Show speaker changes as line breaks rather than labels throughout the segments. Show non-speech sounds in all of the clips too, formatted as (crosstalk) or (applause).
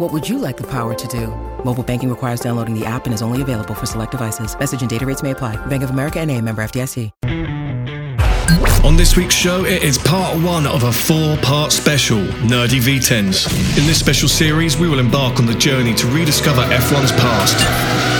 What would you like the power to do? Mobile banking requires downloading the app and is only available for select devices. Message and data rates may apply. Bank of America and a member FDIC.
On this week's show, it is part one of a four part special, Nerdy V10s. In this special series, we will embark on the journey to rediscover F1's past.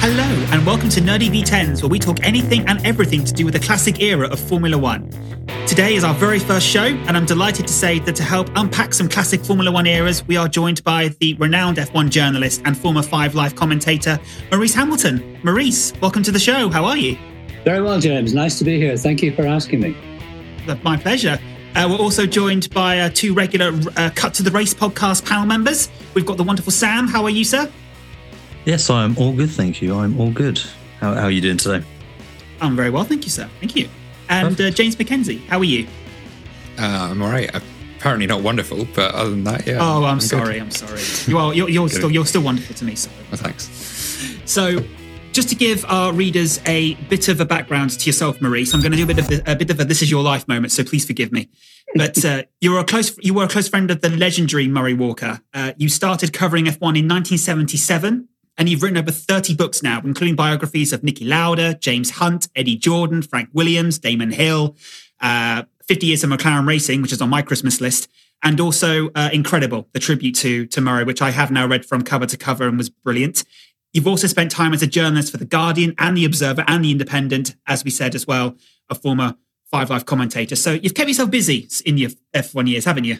Hello, and welcome to Nerdy V10s, where we talk anything and everything to do with the classic era of Formula One. Today is our very first show, and I'm delighted to say that to help unpack some classic Formula One eras, we are joined by the renowned F1 journalist and former Five Live commentator, Maurice Hamilton. Maurice, welcome to the show. How are you?
Very well, James. Nice to be here. Thank you for asking me.
My pleasure. Uh, we're also joined by uh, two regular uh, Cut to the Race podcast panel members. We've got the wonderful Sam. How are you, sir?
Yes, I'm all good, thank you. I'm all good. How, how are you doing today?
I'm very well, thank you, sir. Thank you. And uh, James McKenzie, how are you?
Uh, I'm all right. Apparently not wonderful, but other than that, yeah.
Oh, I'm,
I'm
sorry.
good.
I'm sorry. You are. You're, you're (laughs) still. You're still wonderful to me. So.
Well, thanks.
So, just to give our readers a bit of a background to yourself, Maurice, I'm going to do a bit of a, a bit of a "This Is Your Life" moment. So please forgive me. But uh, (laughs) you were a close. You were a close friend of the legendary Murray Walker. Uh, you started covering F1 in 1977 and you've written over 30 books now, including biographies of Niki Lauda, James Hunt, Eddie Jordan, Frank Williams, Damon Hill, uh, 50 Years of McLaren Racing, which is on my Christmas list, and also uh, Incredible, the tribute to, to Murray, which I have now read from cover to cover and was brilliant. You've also spent time as a journalist for The Guardian and The Observer and The Independent, as we said as well, a former Five Live commentator. So you've kept yourself busy in your F1 years, haven't you?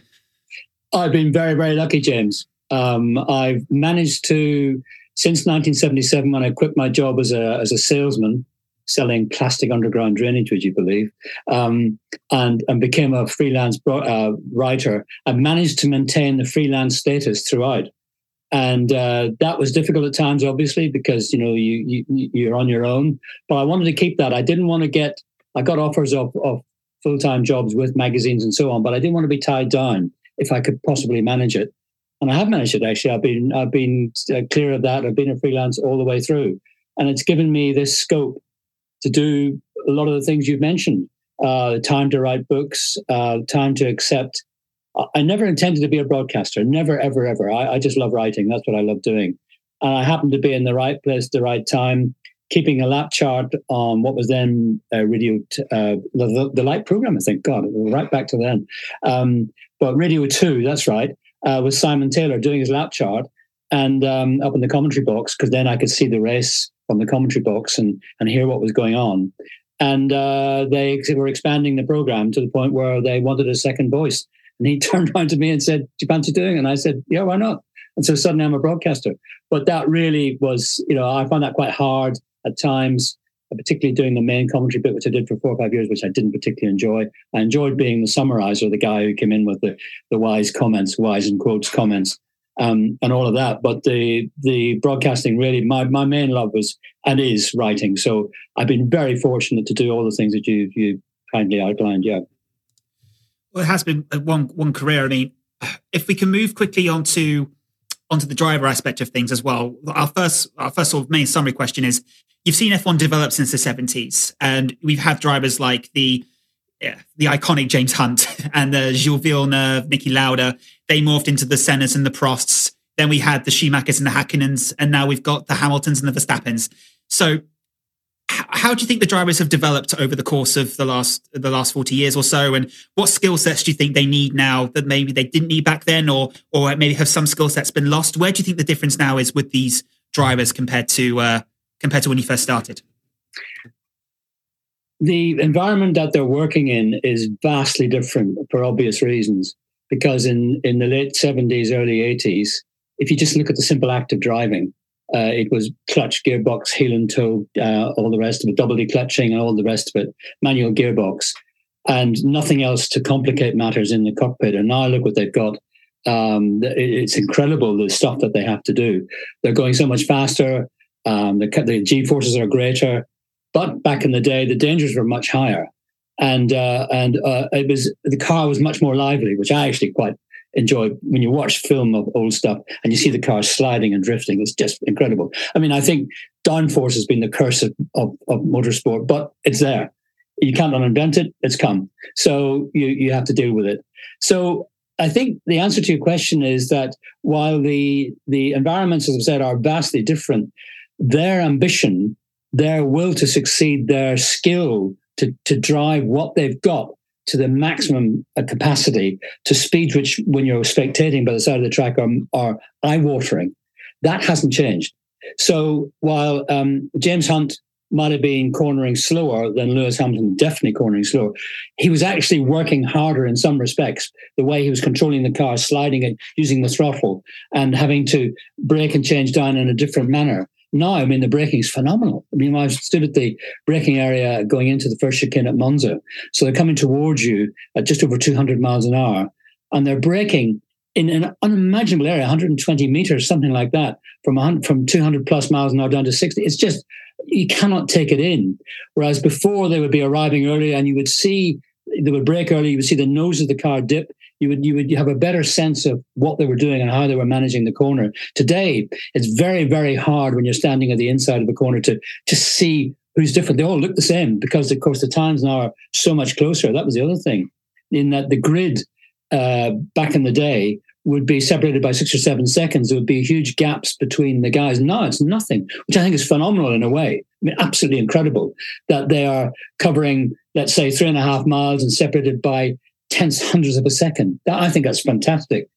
I've been very, very lucky, James. Um, I've managed to since 1977, when I quit my job as a as a salesman, selling plastic underground drainage, would you believe, um, and and became a freelance bro- uh, writer, I managed to maintain the freelance status throughout. And uh, that was difficult at times, obviously, because you know you, you you're on your own. But I wanted to keep that. I didn't want to get. I got offers of, of full time jobs with magazines and so on, but I didn't want to be tied down if I could possibly manage it and I have managed it actually. I've been I've been uh, clear of that. I've been a freelance all the way through, and it's given me this scope to do a lot of the things you've mentioned. Uh, time to write books, uh, time to accept. I never intended to be a broadcaster. Never, ever, ever. I, I just love writing. That's what I love doing. And I happened to be in the right place, at the right time, keeping a lap chart on what was then uh, Radio, t- uh, the, the light program. I think God, right back to then. Um, but Radio Two, that's right uh, with Simon Taylor doing his lap chart and um, up in the commentary box because then I could see the race from the commentary box and and hear what was going on. And uh, they were expanding the program to the point where they wanted a second voice. And he (laughs) turned around to me and said, Do you fancy doing it? And I said, Yeah, why not? And so suddenly I'm a broadcaster. But that really was, you know, I found that quite hard at times, particularly doing the main commentary bit, which I did for four or five years, which I didn't particularly enjoy. I enjoyed being the summarizer, the guy who came in with the, the wise comments, wise in quotes comments. Um, and all of that. But the the broadcasting really, my, my main love was and is writing. So I've been very fortunate to do all the things that you you kindly outlined. Yeah.
Well, it has been one one career. I mean, if we can move quickly onto onto the driver aspect of things as well. Our first our first sort of main summary question is: You've seen F1 develop since the seventies, and we've had drivers like the yeah, the iconic James Hunt (laughs) and the Gilles Villeneuve, Niki Lauda they morphed into the Sennas and the Prosts. Then we had the Schumachers and the Hakkinens, and now we've got the Hamiltons and the Verstappens. So, how do you think the drivers have developed over the course of the last the last forty years or so? And what skill sets do you think they need now that maybe they didn't need back then, or or maybe have some skill sets been lost? Where do you think the difference now is with these drivers compared to uh, compared to when you first started?
The environment that they're working in is vastly different for obvious reasons because in, in the late 70s, early 80s, if you just look at the simple act of driving, uh, it was clutch, gearbox, heel and toe, uh, all the rest of it, double declutching and all the rest of it, manual gearbox, and nothing else to complicate matters in the cockpit. And now look what they've got. Um, it's incredible the stuff that they have to do. They're going so much faster. Um, the, the G forces are greater. But back in the day, the dangers were much higher and uh, and uh, it was the car was much more lively, which I actually quite enjoy. When you watch film of old stuff and you see the car sliding and drifting, it's just incredible. I mean, I think downforce has been the curse of, of, of motorsport, but it's there. You can't uninvent it; it's come. So you you have to deal with it. So I think the answer to your question is that while the the environments, as I've said, are vastly different, their ambition, their will to succeed, their skill to, to drive what they've got to the maximum uh, capacity to speeds which, when you're spectating by the side of the track, are, are eye watering. That hasn't changed. So while um, James Hunt might have been cornering slower than Lewis Hamilton, definitely cornering slower, he was actually working harder in some respects. The way he was controlling the car, sliding it, using the throttle, and having to brake and change down in a different manner now, I mean, the braking is phenomenal. I mean, I stood at the braking area going into the first chicane at Monza. So they're coming towards you at just over 200 miles an hour, and they're braking in an unimaginable area, 120 meters, something like that, from from 200 plus miles an hour down to 60. It's just you cannot take it in. Whereas before they would be arriving early, and you would see they would brake early. You would see the nose of the car dip, you would you would have a better sense of what they were doing and how they were managing the corner. Today, it's very very hard when you're standing at the inside of the corner to to see who's different. They all look the same because of course the times now are so much closer. That was the other thing, in that the grid uh, back in the day would be separated by six or seven seconds. There would be huge gaps between the guys. Now it's nothing, which I think is phenomenal in a way. I mean, absolutely incredible that they are covering, let's say, three and a half miles and separated by tenths, hundreds of a second. That, I think that's fantastic,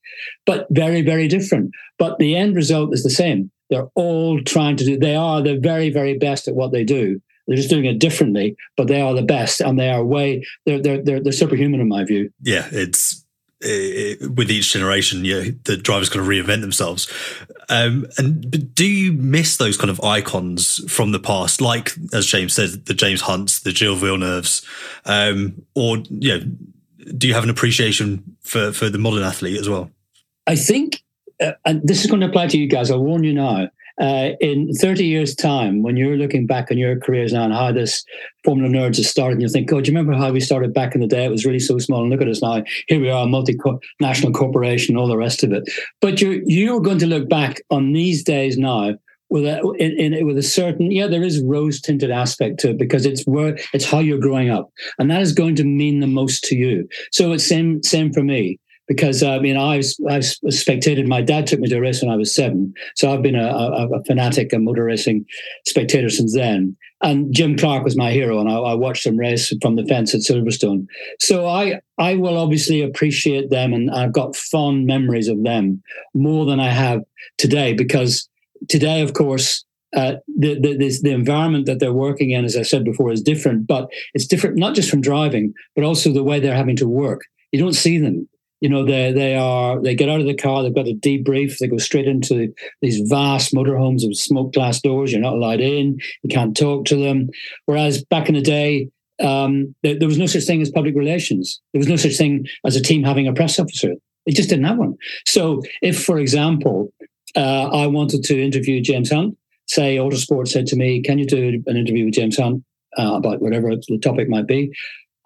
but very, very different. But the end result is the same. They're all trying to do, they are the very, very best at what they do. They're just doing it differently, but they are the best and they are way, they're, they're, they're, they're superhuman in my view.
Yeah, it's, it, with each generation, the drivers kind of reinvent themselves. Um, and do you miss those kind of icons from the past, like as James said, the James Hunts, the Gilles Villeneuves, um, or you know, do you have an appreciation for for the modern athlete as well?
I think, uh, and this is going to apply to you guys. I'll warn you now. Uh, in 30 years' time, when you're looking back on your careers now and how this Formula Nerds has started, and you think, oh, do you remember how we started back in the day? It was really so small. And look at us now. Here we are, a multinational corporation, all the rest of it. But you're, you're going to look back on these days now with a in, in, with a certain yeah there is rose tinted aspect to it because it's where it's how you're growing up. And that is going to mean the most to you. So it's same same for me because uh, I mean I was, I've spectated my dad took me to a race when I was seven. So I've been a, a, a fanatic and motor racing spectator since then. And Jim Clark was my hero and I, I, watched him race from the fence at Silverstone. So I I will obviously appreciate them and I've got fond memories of them more than I have today because today, of course, uh, the, the, the environment that they're working in, as I said before, is different. But it's different not just from driving, but also the way they're having to work. You don't see them. You know, they they are they get out of the car, they've got a debrief, they go straight into these vast motorhomes with smoke glass doors. You're not allowed in, you can't talk to them. Whereas back in the day, um, there, there was no such thing as public relations. There was no such thing as a team having a press officer. They just didn't have one. So, if, for example, uh, I wanted to interview James Hunt, say Autosport said to me, "Can you do an interview with James Hunt uh, about whatever the topic might be?"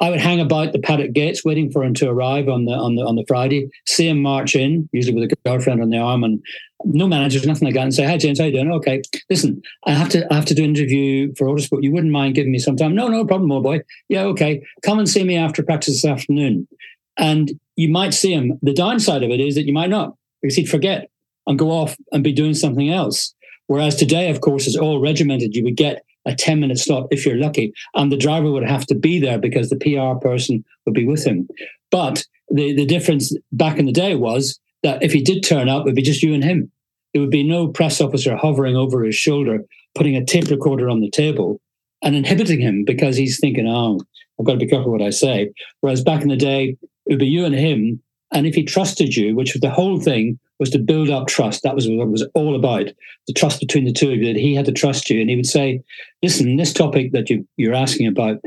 I would hang about the paddock gates waiting for him to arrive on the on the on the Friday, see him march in, usually with a girlfriend on the arm and no managers, nothing like that, and say, Hi James, how you doing? Okay. Listen, I have to I have to do an interview for Autosport. You wouldn't mind giving me some time? No, no problem, old boy. Yeah, okay. Come and see me after practice this afternoon. And you might see him. The downside of it is that you might not, because he'd forget and go off and be doing something else. Whereas today, of course, it's all regimented. You would get a 10 minute slot if you're lucky. And the driver would have to be there because the PR person would be with him. But the, the difference back in the day was that if he did turn up, it would be just you and him. There would be no press officer hovering over his shoulder, putting a tape recorder on the table and inhibiting him because he's thinking, oh, I've got to be careful what I say. Whereas back in the day, it would be you and him. And if he trusted you, which was the whole thing, was to build up trust. That was what it was all about the trust between the two of you, that he had to trust you. And he would say, listen, this topic that you, you're asking about,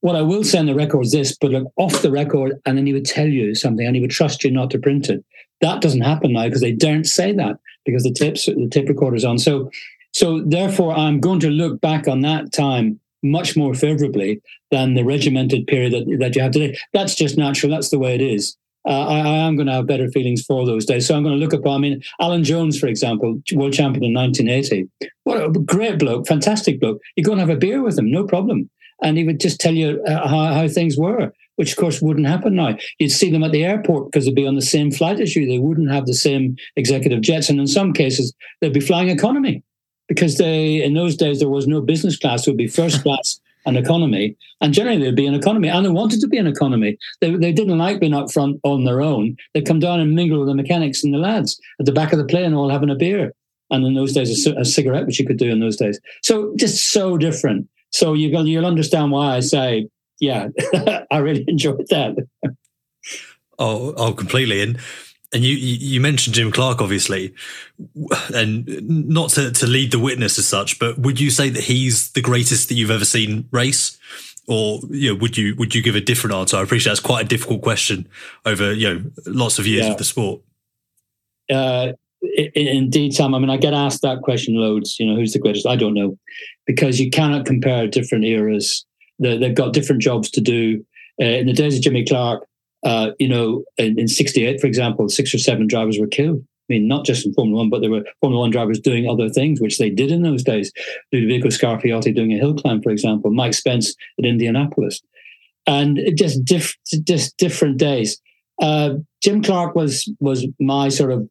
what I will say on the record is this, but look off the record, and then he would tell you something and he would trust you not to print it. That doesn't happen now because they don't say that because the tapes the tape recorder's on. So so therefore I'm going to look back on that time much more favorably than the regimented period that, that you have today. That's just natural. That's the way it is uh, I, I, am going to have better feelings for those days. So I'm going to look upon, I mean, Alan Jones, for example, world champion in 1980. What a great bloke, fantastic bloke. You go and have a beer with him, no problem. And he would just tell you uh, how, how things were, which of course wouldn't happen now. You'd see them at the airport because they'd be on the same flight as you. They wouldn't have the same executive jets. And in some cases, they'd be flying economy because they, in those days, there was no business class. It would be first (laughs) class an economy. And generally, there'd be an economy, and they wanted to be an economy. They, they didn't like being up front on their own. They'd come down and mingle with the mechanics and the lads at the back of the plane, all having a beer. And in those days, a, a cigarette, which you could do in those days. So just so different. So you, you'll understand why I say, yeah, (laughs) I really enjoyed that.
oh, oh, completely. And and you you mentioned Jim Clark, obviously, and not to, to lead the witness as such, but would you say that he's the greatest that you've ever seen race, or you know, would you would you give a different answer? I appreciate that's quite a difficult question over you know lots of years yeah. of the sport.
Uh, indeed, Sam. I mean, I get asked that question loads. You know, who's the greatest? I don't know, because you cannot compare different eras. They've got different jobs to do. Uh, in the days of Jimmy Clark, uh, you know, in, in 68, for example, six or seven drivers were killed. I mean, not just in Formula One, but there were Formula One drivers doing other things, which they did in those days. Ludovico Scarfiotti doing a hill climb, for example, Mike Spence at Indianapolis. And just, diff- just different days. Uh, Jim Clark was was my sort of,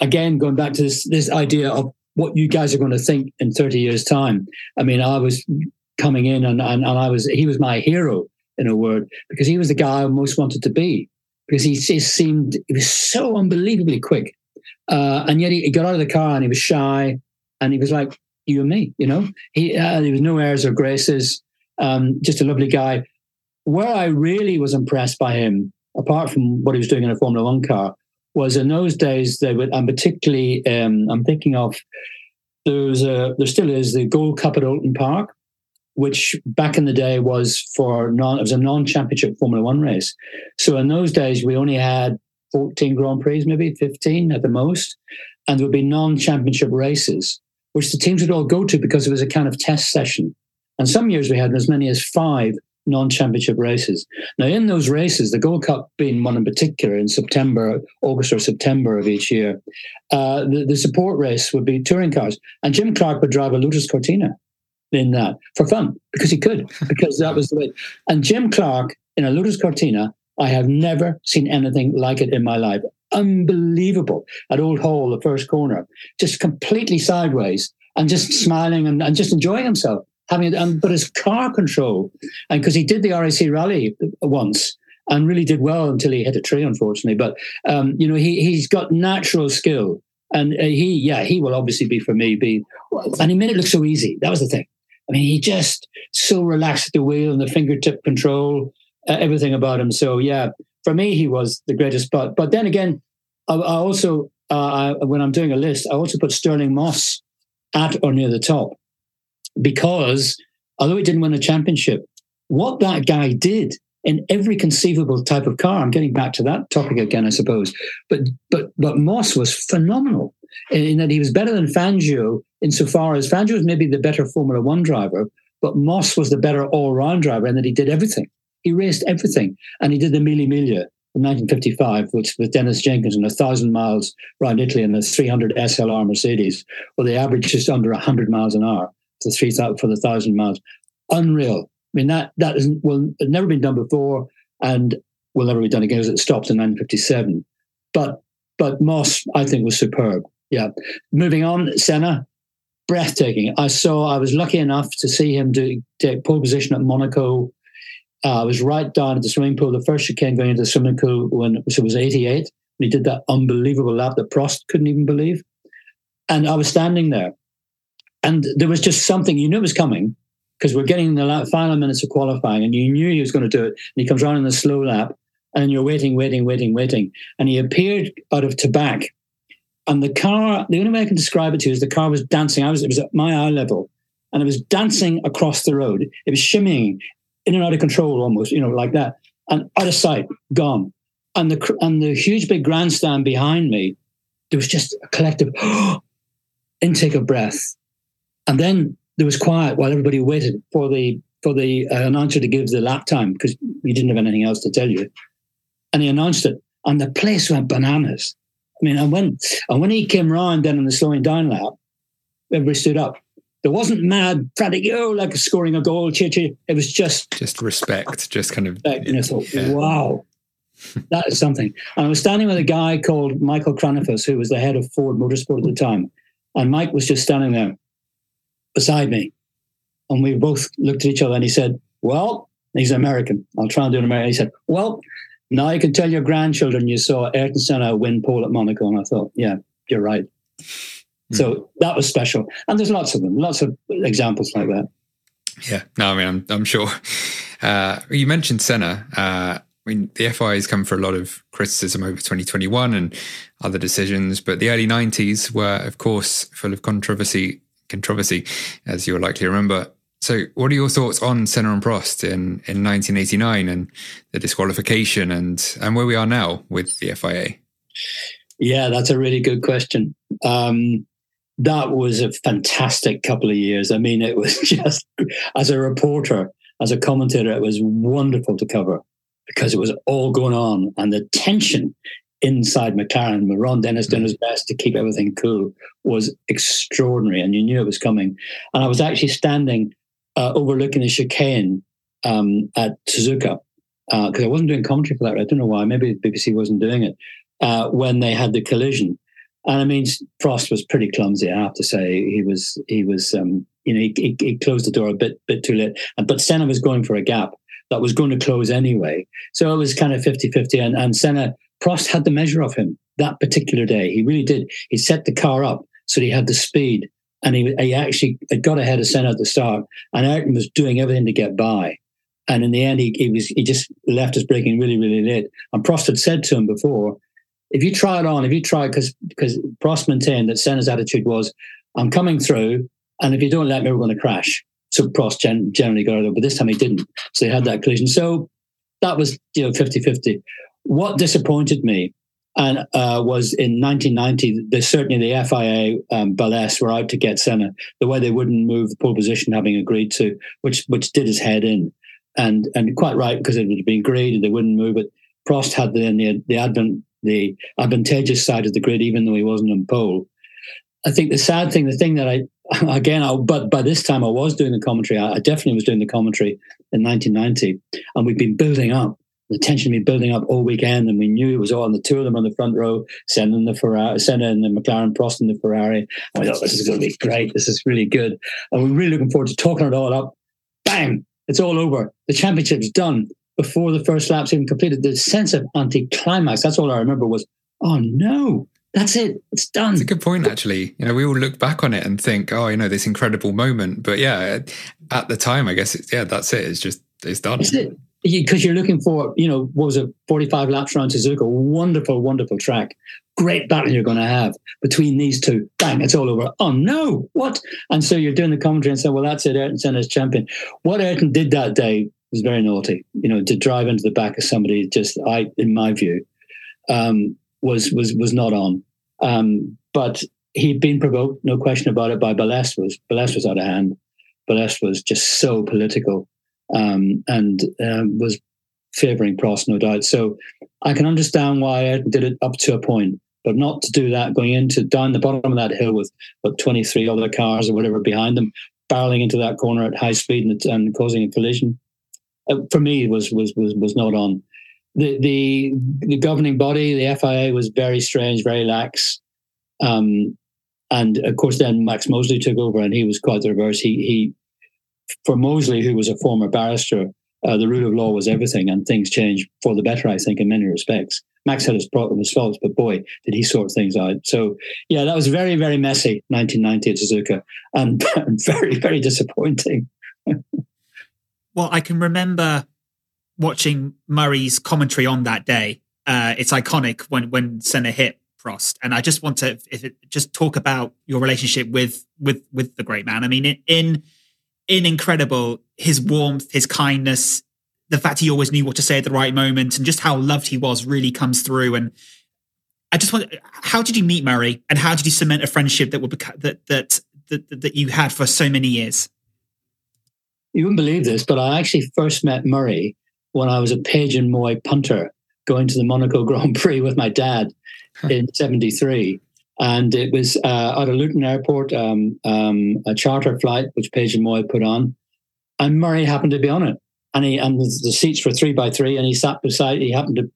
again, going back to this, this idea of what you guys are going to think in 30 years' time. I mean, I was coming in and, and, and I was, he was my hero in a word, because he was the guy I most wanted to be. Because he just seemed he was so unbelievably quick, uh, and yet he, he, got out of the car and he was shy, and he was like you and me, you know. He uh, there was no airs or graces, um, just a lovely guy. Where I really was impressed by him, apart from what he was doing in a Formula One car, was in those days they would, and particularly um, I'm thinking of there's a there still is the Gold Cup at Oulton Park, which back in the day was for non, it was a non-championship Formula One race. So in those days, we only had 14 Grand Prix, maybe 15 at the most, and there would be non-championship races, which the teams would all go to because it was a kind of test session. And some years we had as many as five non-championship races. Now, in those races, the Gold Cup being one in particular in September, August or September of each year, uh, the, the support race would be touring cars, and Jim Clark would drive a Lotus Cortina in that for fun because he could, (laughs) because that was the way. And Jim Clark in a Lotus Cortina, I have never seen anything like it in my life. Unbelievable at Old Hall, the first corner, just completely sideways and just smiling and, and just enjoying himself. Having it, and, but his car control, and because he did the RAC rally once, and really did well until he hit a tree, unfortunately. But um, you know, he he's got natural skill, and uh, he yeah he will obviously be for me be, and he made it look so easy. That was the thing. I mean, he just so relaxed at the wheel and the fingertip control, uh, everything about him. So yeah, for me, he was the greatest. But but then again, I, I also uh, I, when I'm doing a list, I also put Stirling Moss at or near the top because although he didn't win a championship, what that guy did in every conceivable type of car. I'm getting back to that topic again, I suppose. But but but Moss was phenomenal in that he was better than Fangio insofar as Fangio was maybe the better Formula One driver, but Moss was the better all-round driver in that he did everything. He raced everything, and he did the Mille Miglia in 1955, which with Dennis Jenkins and a thousand miles around Italy in a 300 SLR Mercedes, where they averaged just under 100 miles an hour for three for the thousand miles. Unreal. I mean, that that isn't well, never been done before, and will never be done again as it stopped in 1957. But but Moss, I think, was superb. Yeah. Moving on, Senna, breathtaking. I saw. I was lucky enough to see him do take pole position at Monaco. Uh, I was right down at the swimming pool, the first chicane going into the swimming pool when it was 88. When he did that unbelievable lap that Prost couldn't even believe. And I was standing there. And there was just something, you knew was coming because we're getting the final minutes of qualifying, and you knew he was going to do it. And he comes around in the slow lap, and you're waiting, waiting, waiting, waiting. And he appeared out of tobacco. And the car, the only way I can describe it to you is the car was dancing. I was, it was at my eye level, and it was dancing across the road. It was shimmying in and out of control almost, you know, like that. And out of sight, gone. And the and the huge big grandstand behind me, there was just a collective (gasps) intake of breath. And then there was quiet while everybody waited for the for the uh, announcer to give the lap time because he didn't have anything else to tell you. And he announced it, and the place went bananas. I mean, and when and when he came round then in the slowing down lap, everybody stood up. There wasn't mad frantic, oh, like scoring a goal, chee chee. It was just
just respect, just kind of.
Respect. And I thought, yeah. wow, that is something. And I was standing with a guy called Michael Kranefuss, who was the head of Ford Motorsport at the time, and Mike was just standing there beside me. And we both looked at each other and he said, Well, he's American. I'll try and do an American. He said, Well, now you can tell your grandchildren you saw Ayrton Senna win pole at Monaco. And I thought, Yeah, you're right. Mm. So that was special. And there's lots of them, lots of examples like that.
Yeah, no, I mean, I'm, I'm sure. Uh, you mentioned Senna. Uh, I mean, the FIA has come for a lot of criticism over 2021 and other decisions, but the early 90s were, of course, full of controversy controversy, as you'll likely remember. So, what are your thoughts on Senna and Prost in, in 1989 and the disqualification and, and where we are now with the FIA?
Yeah, that's a really good question. Um, that was a fantastic couple of years. I mean, it was (laughs) just, as a reporter, as a commentator, it was wonderful to cover because it was all going on and the tension inside McLaren, with Ron Dennis doing his best to keep everything cool, was extraordinary, and you knew it was coming. And I was actually standing uh, overlooking the chicane um, at Suzuka because uh, I wasn't doing commentary for that. I don't know why. Maybe BBC wasn't doing it uh, when they had the collision. And I mean, Prost was pretty clumsy. I have to say, he was he was um, you know he, he, he, closed the door a bit bit too late. But Senna was going for a gap that was going to close anyway. So it was kind of 50-50. And, and Senna Prost had the measure of him that particular day. He really did. He set the car up so he had the speed, and he, he actually got ahead of Senna at the start. And Ayrton was doing everything to get by. And in the end, he, he was he just left us braking really, really late. And Prost had said to him before, if you try it on, if you try, because because Prost maintained that Senna's attitude was, I'm coming through, and if you don't let me, we're going to crash. So Prost gen- generally got it, but this time he didn't. So he had that collision. So that was you know 50 50 what disappointed me and uh, was in 1990, there's certainly the FIA um, Balestre were out to get Senna the way they wouldn't move the pole position, having agreed to, which which did his head in, and and quite right because it had been graded, they wouldn't move it. Prost had then the the advent the advantageous side of the grid, even though he wasn't on pole. I think the sad thing, the thing that I (laughs) again, I, but by this time I was doing the commentary. I, I definitely was doing the commentary in 1990, and we've been building up the tension had been building up all weekend, and we knew it was all. on the two of them on the front row, sending the Ferrari, sending the McLaren, Prost in the Ferrari. And we thought this is going to be great. This is really good, and we're really looking forward to talking it all up. Bang! It's all over. The championship's done before the first lap's even completed. The sense of anticlimax. That's all I remember was, oh no, that's it. It's done.
It's a good point, actually. You know, we all look back on it and think, oh, you know, this incredible moment. But yeah, at the time, I guess, it's, yeah, that's it. It's just, it's done.
That's it because you're looking for, you know, what was it, 45 laps around Suzuka, wonderful, wonderful track. Great battle you're going to have between these two. Bang, it's all over. Oh no, what? And so you're doing the commentary and saying, well, that's it, Ayrton Senna's champion. What Ayrton did that day was very naughty. You know, to drive into the back of somebody, just I, in my view, um, was was was not on. Um, but he'd been provoked, no question about it, by Balestre. Was Balestre was out of hand. Balestre was just so political um, and um, was favouring Prost, no doubt. So I can understand why I did it up to a point, but not to do that going into down the bottom of that hill with about 23 other cars or whatever behind them, barreling into that corner at high speed and, and causing a collision. Uh, for me, was was was was not on. The, the the governing body, the FIA, was very strange, very lax. Um, and of course, then Max Mosley took over, and he was quite the reverse. He he for Mosley, who was a former barrister, uh, the rule of law was everything, and things changed for the better, I think, in many respects. Max had his problems, his faults, but boy, did he sort things out. So, yeah, that was very, very messy, 1990 at Suzuka, (laughs) and, very, very disappointing. (laughs)
well, I can remember watching Murray's commentary on that day. Uh, it's iconic when when Senna hit Prost, and I just want to if it, just talk about your relationship with with with the great man. I mean, in, in in incredible his warmth, his kindness, the fact he always knew what to say at the right moment, and just how loved he was really comes through. And I just want, how did you meet Murray, and how did you cement a friendship that would beca- that, that that that you had for so many years?
You wouldn't believe this, but I actually first met Murray when I was a Page and Moy punter going to the Monaco (laughs) Grand Prix with my dad in '73 and it was uh, out of Luton Airport, um, um, a charter flight which Page and Moy put on, and Murray happened to be on it, and he and the, the seats were three by three, and he sat beside. He happened to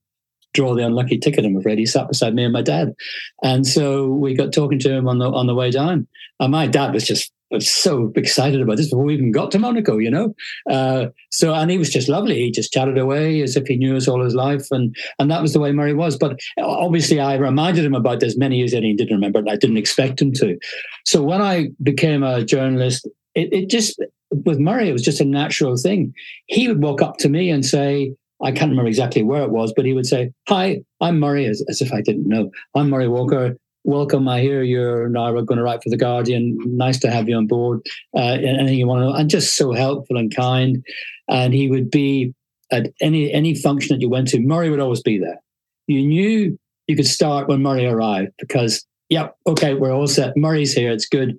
draw the unlucky ticket. I'm afraid he sat beside me and my dad, and so we got talking to him on the on the way down. And my dad was just was so excited about this before we even got to Monaco, you know. Uh, so and he was just lovely. He just chatted away as if he knew us all his life, and and that was the way Murray was. But obviously, I reminded him about this many years and he didn't remember, and I didn't expect him to. So when I became a journalist, it, it just with Murray, it was just a natural thing. He would walk up to me and say. I can't remember exactly where it was, but he would say, Hi, I'm Murray, as, as if I didn't know. I'm Murray Walker welcome. I hear you're now going to write for the Guardian. Nice to have you on board. Uh, anything you want to know, and just so helpful and kind. And he would be at any any function that you went to. Murray would always be there. You knew you could start when Murray arrived because, yeah, okay, we're all set. Murray's here. It's good.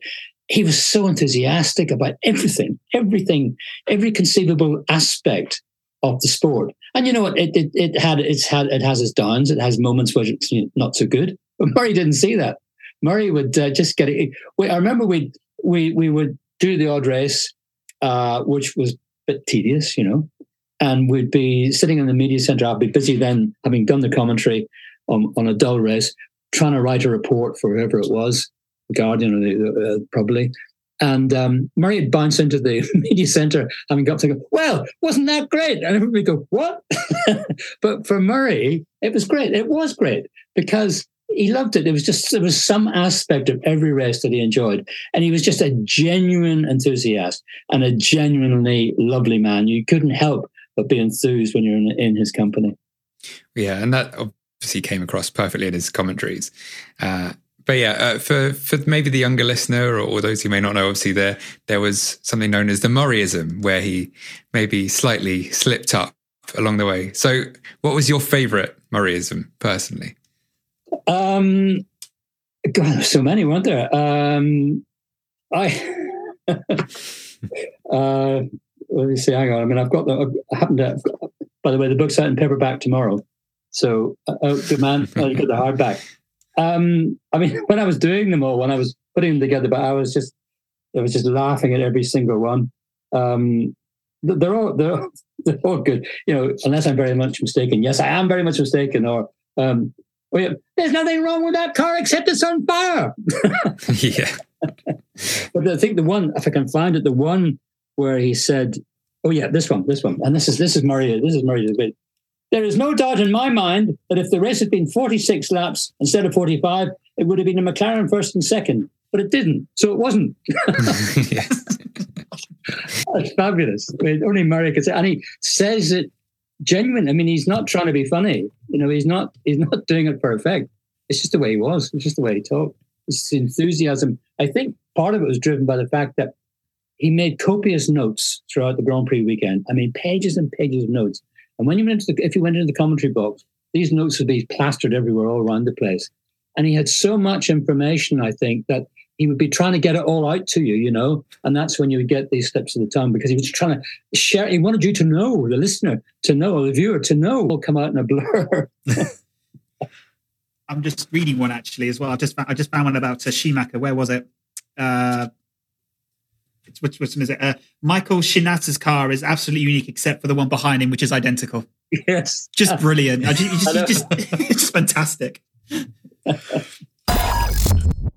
He was so enthusiastic about everything, everything, every conceivable aspect of the sport. And you know what? It, it, it had it's had it has its downs. It has moments where it's not so good. But Murray didn't see that. Murray would uh, just get it. We, I remember we we we would do the odd race, uh, which was a bit tedious, you know, and we'd be sitting in the media center. I'd be busy then, having done the commentary on, on a dull race, trying to write a report for whoever it was, the Guardian or the, uh, probably. And um, Murray would bounce into the (laughs) media center, having got to go, well, wasn't that great? And everybody go, what? (laughs) but for Murray, it was great. It was great because he loved it. There was just there was some aspect of every race that he enjoyed, and he was just a genuine enthusiast and a genuinely lovely man. You couldn't help but be enthused when you're in, in his company.
Yeah, and that obviously came across perfectly in his commentaries. Uh, but yeah, uh, for for maybe the younger listener or, or, those who may not know, obviously there there was something known as the Murrayism, where he maybe slightly slipped up along the way. So, what was your favourite Murrayism personally?
Um, God, so many, weren't there? Um, I. (laughs) uh, let me see. Hang on. I mean, I've got the. I happen to. Got, by the way, the book's out in paperback tomorrow. So, uh, oh, good man. I get the hardback. Um, I mean, (laughs) when I was doing them all, when I was putting them together, but I was just, I was just laughing at every single one. Um, they're all, they're, (laughs) they're all good. You know, unless I'm very much mistaken. Yes, I am very much mistaken. Or um, well, there's nothing wrong with that car except it's on fire. (laughs)
yeah.
but I think the one, if I can find it, the one where he said, "Oh yeah, this one, this one," and this is this is Murray. This is Murray. There is no doubt in my mind that if the race had been 46 laps instead of 45, it would have been a McLaren first and second, but it didn't, so it wasn't. (laughs) (laughs) That's fabulous. I mean, only Murray could say, and he says it genuine. I mean, he's not trying to be funny. You know, he's not he's not doing it perfect. It's just the way he was. It's just the way he talked. It's enthusiasm. I think part of it was driven by the fact that he made copious notes throughout the Grand Prix weekend. I mean, pages and pages of notes. And when you went into the, if you went into the commentary box, these notes would be plastered everywhere, all around the place. And he had so much information, I think, that he would be trying to get it all out to you, you know, and that's when you would get these slips of the tongue because he was trying to share. He wanted you to know, the listener, to know, the viewer, to know. Will come out in a blur. (laughs)
I'm just reading one actually as well. I just found, I just found one about uh, Schumacher. Where was it? Uh, which, which one is it? Uh, Michael Shinatta's car is absolutely unique, except for the one behind him, which is identical.
Yes,
just brilliant. I (laughs) just, just, (laughs) just, it's just fantastic. (laughs)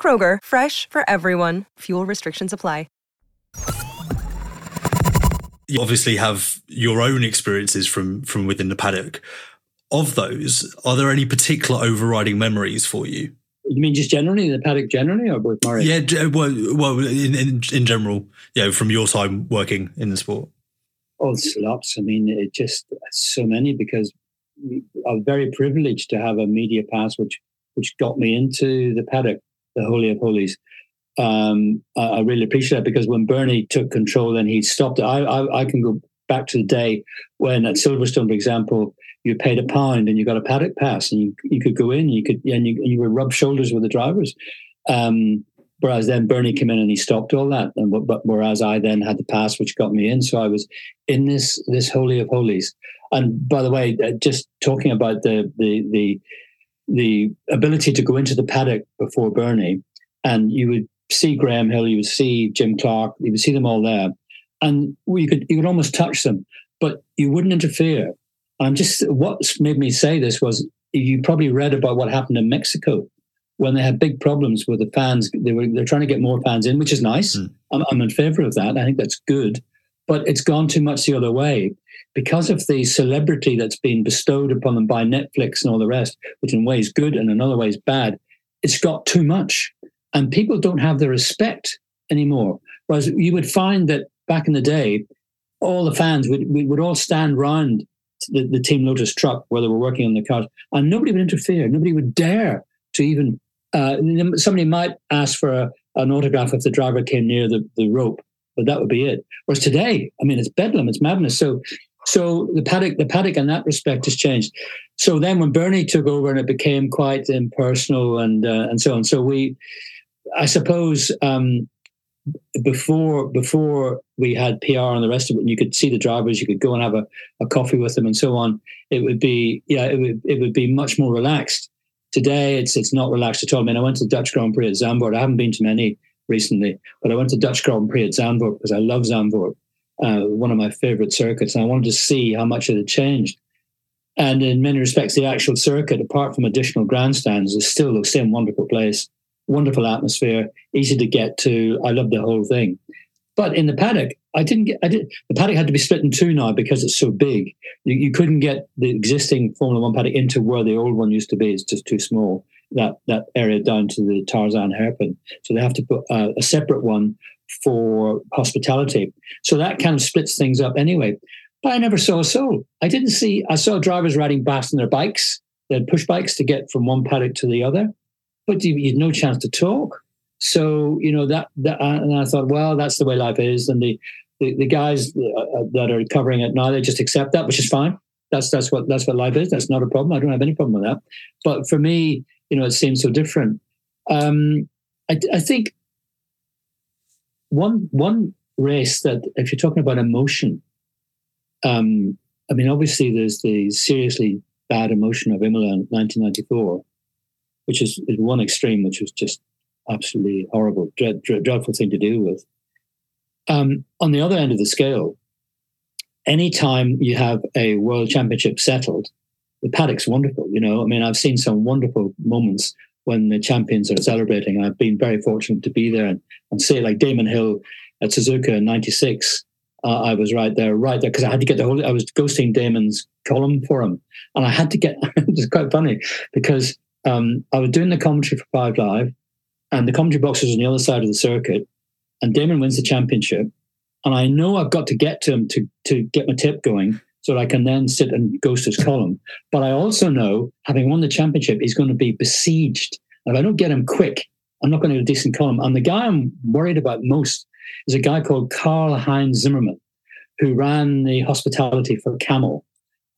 Kroger, fresh for everyone. Fuel restrictions apply.
You obviously have your own experiences from from within the paddock. Of those, are there any particular overriding memories for you?
You mean just generally the paddock generally, or with Murray?
Yeah, well, well, in, in in general, yeah, you know, from your time working in the sport.
Oh, lots. I mean, it just so many because I'm very privileged to have a media pass, which which got me into the paddock, the holy of holies um, I, really appreciate that because when Bernie took control, then he stopped it. I, I, I, can go back to the day when at Silverstone, for example, you paid a pound and you got a paddock pass, and you, you could go in, you could and you, you would rub shoulders with the drivers. Um, whereas then Bernie came in and he stopped all that, and but whereas I then had the pass which got me in, so I was in this this holy of holies. And by the way, just talking about the the the the ability to go into the paddock before Bernie, and you would see Graham Hill, you would see Jim Clark, you would see them all there, and you could you could almost touch them, but you wouldn't interfere. And just what made me say this was you probably read about what happened in Mexico when they had big problems with the fans. They were they're trying to get more fans in, which is nice. Mm. I'm, I'm in favor of that. I think that's good, but it's gone too much the other way because of the celebrity that's been bestowed upon them by Netflix and all the rest, which in ways good and in other ways bad. It's got too much and people don't have the respect anymore. Whereas you would find that back in the day, all the fans would would all stand round the, the Team Lotus truck where they were working on the cars, and nobody would interfere. Nobody would dare to even. Uh, somebody might ask for a, an autograph if the driver came near the, the rope, but that would be it. Whereas today, I mean, it's bedlam, it's madness. So, so the paddock, the paddock in that respect has changed. So then, when Bernie took over and it became quite impersonal and uh, and so on, so we I suppose um, before before we had PR and the rest of it, and you could see the drivers, you could go and have a, a coffee with them and so on. It would be yeah, it would it would be much more relaxed. Today, it's it's not relaxed at all. I mean, I went to Dutch Grand Prix at Zandvoort. I haven't been to many recently, but I went to Dutch Grand Prix at Zandvoort because I love Zandvoort, uh, one of my favorite circuits, and I wanted to see how much it had changed. And in many respects, the actual circuit, apart from additional grandstands, is still the same wonderful place wonderful atmosphere, easy to get to. I love the whole thing. But in the paddock, I didn't get. I did. The paddock had to be split in two now because it's so big. You, you couldn't get the existing Formula One paddock into where the old one used to be. It's just too small. That that area down to the Tarzan hairpin. So they have to put uh, a separate one for hospitality. So that kind of splits things up anyway. But I never saw a soul. I didn't see. I saw drivers riding past on their bikes. They had push bikes to get from one paddock to the other, but you, you had no chance to talk. So you know that, that and I thought, well, that's the way life is, and the the, the guys uh, that are covering it now they just accept that, which is fine. That's that's what that's what life is. That's not a problem. I don't have any problem with that. But for me, you know, it seems so different. Um, I, I think one one race that, if you're talking about emotion, um, I mean, obviously there's the seriously bad emotion of Imola in 1994, which is, is one extreme, which was just absolutely horrible, dread, dread, dreadful thing to deal with. Um, on the other end of the scale, anytime you have a world championship settled, the paddock's wonderful. You know, I mean, I've seen some wonderful moments when the champions are celebrating. I've been very fortunate to be there and, and say, like Damon Hill at Suzuka in '96. Uh, I was right there, right there, because I had to get the whole. I was ghosting Damon's column for him, and I had to get. (laughs) it's quite funny because um, I was doing the commentary for Five Live, and the commentary box was on the other side of the circuit, and Damon wins the championship, and I know I've got to get to him to to get my tip going so that I can then sit and ghost his column. But I also know, having won the championship, he's going to be besieged. And if I don't get him quick, I'm not going to get a decent column. And the guy I'm worried about most is a guy called Karl Heinz Zimmermann, who ran the hospitality for Camel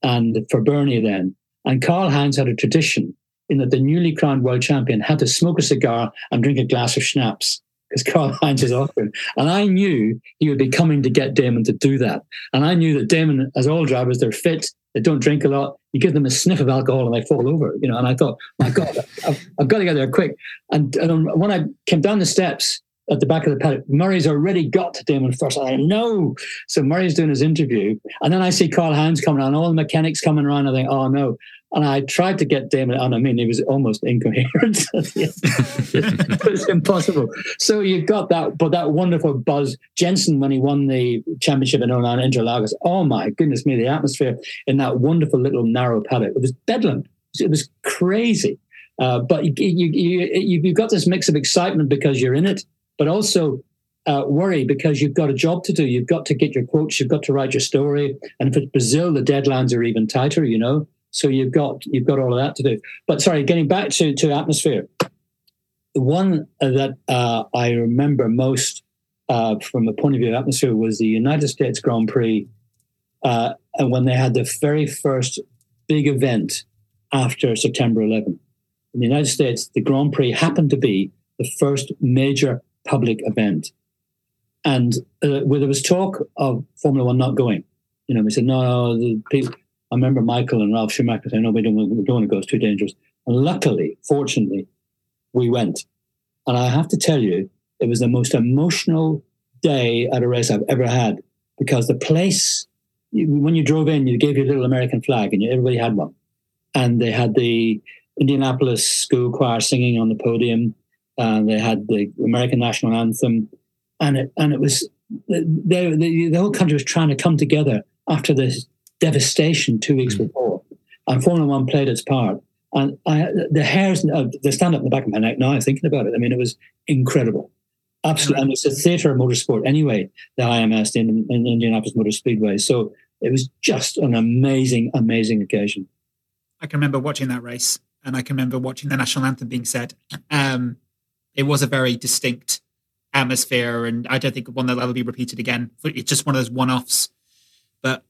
and for Bernie then. And Karl Heinz had a tradition in that the newly crowned world champion had to smoke a cigar and drink a glass of schnapps because Karl Heinz is offering. And I knew he would be coming to get Damon to do that. And I knew that Damon, as all drivers, they're fit, they don't drink a lot. You give them a sniff of alcohol and they fall over, you know. And I thought, my God, I've, I've got to get there quick. And, and, when I came down the steps at the back of the paddock, Murray's already got to Damon first. I know. So Murray's doing his interview. And then I see Karl Heinz coming around, all the mechanics coming around. I think, oh no. And I tried to get Damon on. I mean, it was almost incoherent. (laughs) it was impossible. So you got that, but that wonderful buzz. Jensen, when he won the championship in 09 Interlagos, oh my goodness me, the atmosphere in that wonderful little narrow paddock, it was bedlam. It was crazy. Uh, but you, you, you, you've got this mix of excitement because you're in it, but also uh, worry because you've got a job to do. You've got to get your quotes, you've got to write your story. And if it's Brazil, the deadlines are even tighter, you know. So you've got you've got all of that to do. But sorry, getting back to to atmosphere, the one that uh, I remember most uh, from the point of view of atmosphere was the United States Grand Prix, uh, and when they had the very first big event after September 11. In the United States, the Grand Prix happened to be the first major public event, and uh, where there was talk of Formula One not going. You know, we said no, the people I remember Michael and Ralf Schumacher saying, no, we don't, we don't want to go, it's too dangerous. And luckily, fortunately, we went. And I have to tell you, it was the most emotional day at a race I've ever had because the place, when you drove in, you gave your little American flag and everybody had one. And they had the Indianapolis school choir singing on the podium. And they had the American national anthem. And it, and it was, the, the, the whole country was trying to come together after this devastation two weeks mm. before. And Formula One played its part. And I, the hairs, uh, they stand up in the back of my neck now thinking about it. I mean, it was incredible. Absolutely. And it's a theatre of motorsport anyway, the IMS in, in Indianapolis Motor Speedway. So it was just an amazing, amazing occasion.
I can remember watching that race and I can remember watching the national anthem being said. Um, it was a very distinct atmosphere, and I don't think one that'll ever be repeated again. It's just one of those one offs. But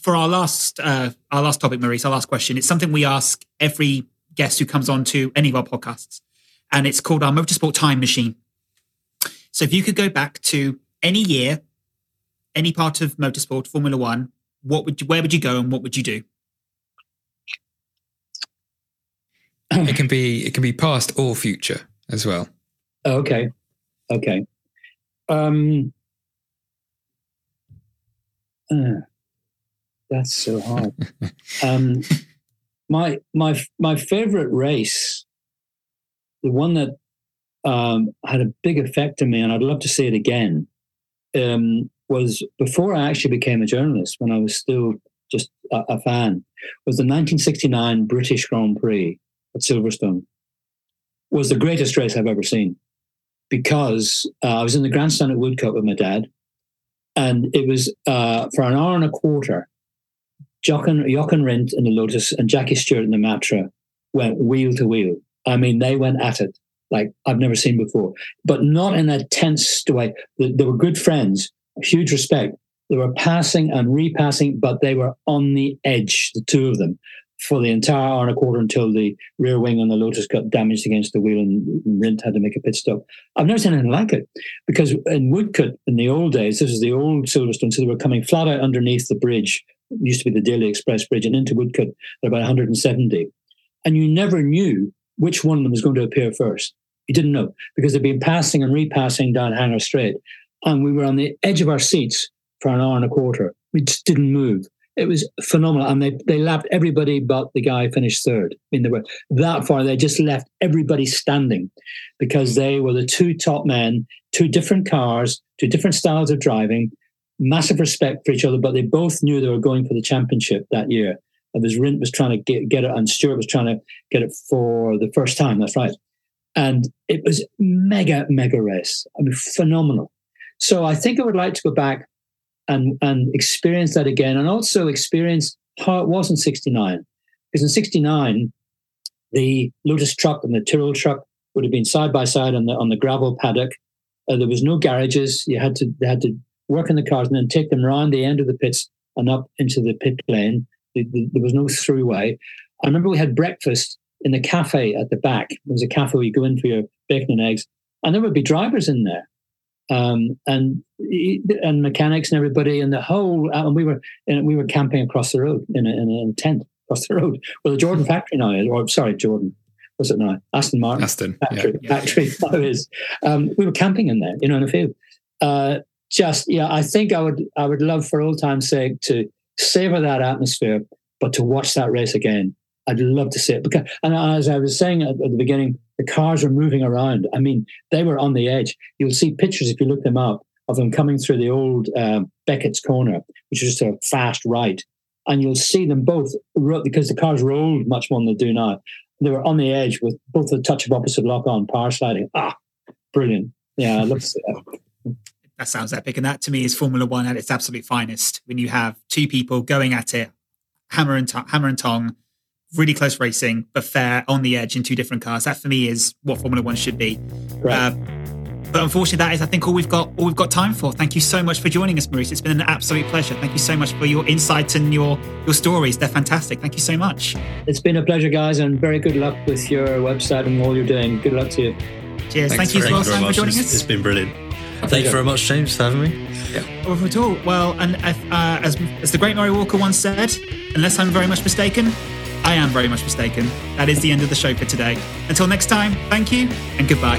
for our last uh, our last topic, Maurice, our last question, it's something we ask every guest who comes on to any of our podcasts, and it's called our Motorsport Time Machine. So, if you could go back to any year, any part of motorsport, Formula One, what would you, where would you go and what would you do?
it can be it can be past or future as well.
Okay, okay. Um, uh, that's so hard. (laughs) um, my my my favorite race, the one that um, had a big effect on me, and I'd love to see it again, um, was before I actually became a journalist, when I was still just a, a fan, was the 1969 British Grand Prix at Silverstone. Was the greatest race I've ever seen because uh, I was in the grandstand at Woodcote with my dad, and it was uh, for an hour and a quarter. Jochen, Jochen Rindt in the Lotus and Jackie Stewart in the Matra went wheel to wheel. I mean, they went at it like I've never seen before, but not in a tense way. They were good friends, huge respect. They were passing and repassing, but they were on the edge, the two of them, for the entire hour and a quarter until the rear wing on the Lotus got damaged against the wheel and Rindt had to make a pit stop. I've never seen anything like it because in Woodcote in the old days, this is the old Silverstone, so they were coming flat out underneath the bridge. Used to be the Daily Express Bridge and into Woodcote, at about 170. And you never knew which one of them was going to appear first. You didn't know because they'd been passing and repassing down Hangar Straight. And we were on the edge of our seats for an hour and a quarter. We just didn't move. It was phenomenal. And they, they lapped everybody but the guy finished third. I mean, they were that far. They just left everybody standing because they were the two top men, two different cars, two different styles of driving, massive respect for each other, but they both knew they were going for the championship that year. It was Rindt was trying to get, get it, and Stewart was trying to get it for the first time. That's right. And it was mega, mega race. I mean, phenomenal. So I think I would like to go back and, and experience that again and also experience how it was in 69. Because in 69, the Lotus truck and the Tyrrell truck would have been side by side on the on the gravel paddock. Uh, there was no garages. You had to they had to work in the cars and then take them around the end of the pits and up into the pit lane. There was no throughway. I remember we had breakfast in the cafe at the back. There was a cafe where you go in for your bacon and eggs, and there would be drivers in there, um, and and mechanics and everybody, and the whole. Uh, and we were and we were camping across the road in a, in a tent across the road where the Jordan factory now is, or sorry, Jordan. was it now? Aston Martin.
Aston
factory, yeah. factory (laughs) now is. Um, we were camping in there, you know, in a field. Uh, just yeah, I think I would I would love for old time's sake to savor that atmosphere, but to watch that race again I'd love to see it because, and as I was saying at, the beginning, the cars are moving around. I mean, they were on the edge. You'll see pictures if you look them up of them coming through the old uh, Beckett's corner, which is just a fast right, and you'll see them both because the cars rolled much more than they do now. They were on the edge with both a touch of opposite lock on power sliding. Ah, brilliant! Yeah, I love to see that.
That sounds epic, and that to me is Formula One at its absolute finest. When you have two people going at it, hammer and t- hammer and tong, really close racing, but fair on the edge in two different cars. That for me is what Formula One should be. Right. Uh, but unfortunately, that is, I think, all we've got all we've got time for. Thank you so much for joining us, Maurice. It's been an absolute pleasure. Thank you so much for your insights and your your stories. They're fantastic. Thank you so much.
It's been a pleasure, guys, and very good luck with your website and all you're doing. Good luck to you.
Cheers. Thank you, as well, Sam, for joining
it's,
us.
It's been brilliant. Thank you very much, James, for having me.
Yeah. Well, at all. Well, and uh, as, as the great Murray Walker once said, unless I'm very much mistaken, I am very much mistaken. That is the end of the show for today. Until next time, thank you and goodbye.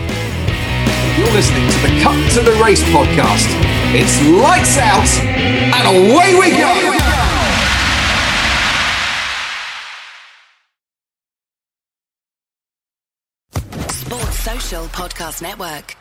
You're listening to the Cut to the Race podcast. It's lights out and away we go.
Sports Social Podcast Network.